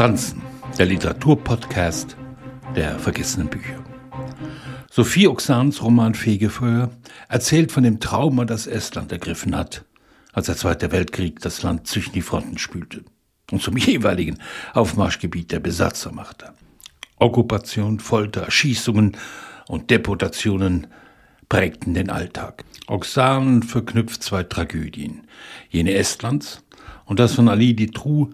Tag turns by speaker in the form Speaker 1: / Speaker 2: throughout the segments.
Speaker 1: Franzen, der Literaturpodcast der vergessenen Bücher. Sophie Oxans Roman Fegefeuer erzählt von dem Trauma, das Estland ergriffen hat, als der Zweite Weltkrieg das Land zwischen die Fronten spülte und zum jeweiligen Aufmarschgebiet der Besatzer machte. Okkupation, Folter, Erschießungen und Deportationen prägten den Alltag. Oxan verknüpft zwei Tragödien, jene Estlands und das von Ali Dutroux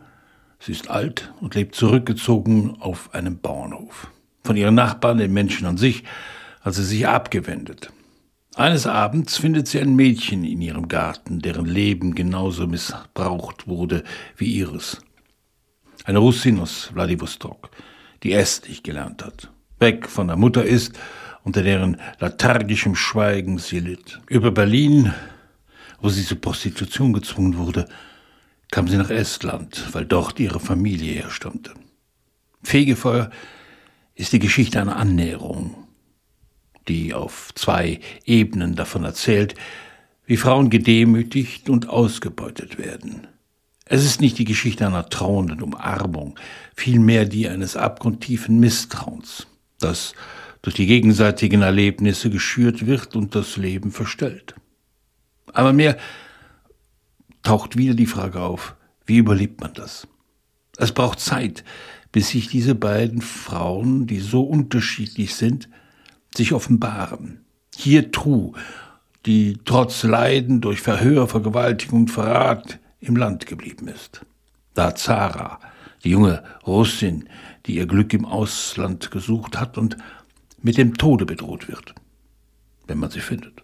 Speaker 1: Sie ist alt und lebt zurückgezogen auf einem Bauernhof. Von ihren Nachbarn, den Menschen an sich, hat sie sich abgewendet. Eines Abends findet sie ein Mädchen in ihrem Garten, deren Leben genauso missbraucht wurde wie ihres. Eine Russin aus Vladivostok, die estlich gelernt hat, weg von der Mutter ist, unter deren lethargischem Schweigen sie litt. Über Berlin, wo sie zur Prostitution gezwungen wurde, kam sie nach Estland, weil dort ihre Familie herstammte. Fegefeuer ist die Geschichte einer Annäherung, die auf zwei Ebenen davon erzählt, wie Frauen gedemütigt und ausgebeutet werden. Es ist nicht die Geschichte einer trauernden Umarmung, vielmehr die eines abgrundtiefen Misstrauens, das durch die gegenseitigen Erlebnisse geschürt wird und das Leben verstellt. Aber mehr taucht wieder die Frage auf, wie überlebt man das? Es braucht Zeit, bis sich diese beiden Frauen, die so unterschiedlich sind, sich offenbaren. Hier Tru, die trotz Leiden durch Verhör, Vergewaltigung und Verrat im Land geblieben ist. Da Zara, die junge Russin, die ihr Glück im Ausland gesucht hat und mit dem Tode bedroht wird, wenn man sie findet.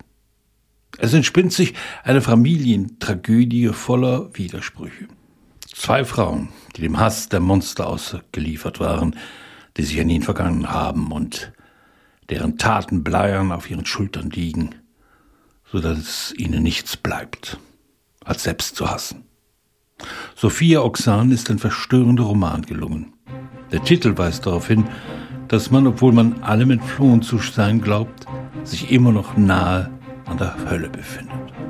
Speaker 1: Es entspinnt sich eine Familientragödie voller Widersprüche. Zwei Frauen, die dem Hass der Monster ausgeliefert waren, die sich an ihn vergangen haben und deren Taten bleiern auf ihren Schultern liegen, so dass ihnen nichts bleibt, als selbst zu hassen. Sophia Oxan ist ein verstörender Roman gelungen. Der Titel weist darauf hin, dass man, obwohl man allem entflohen zu sein glaubt, sich immer noch nahe an der Hölle befindet.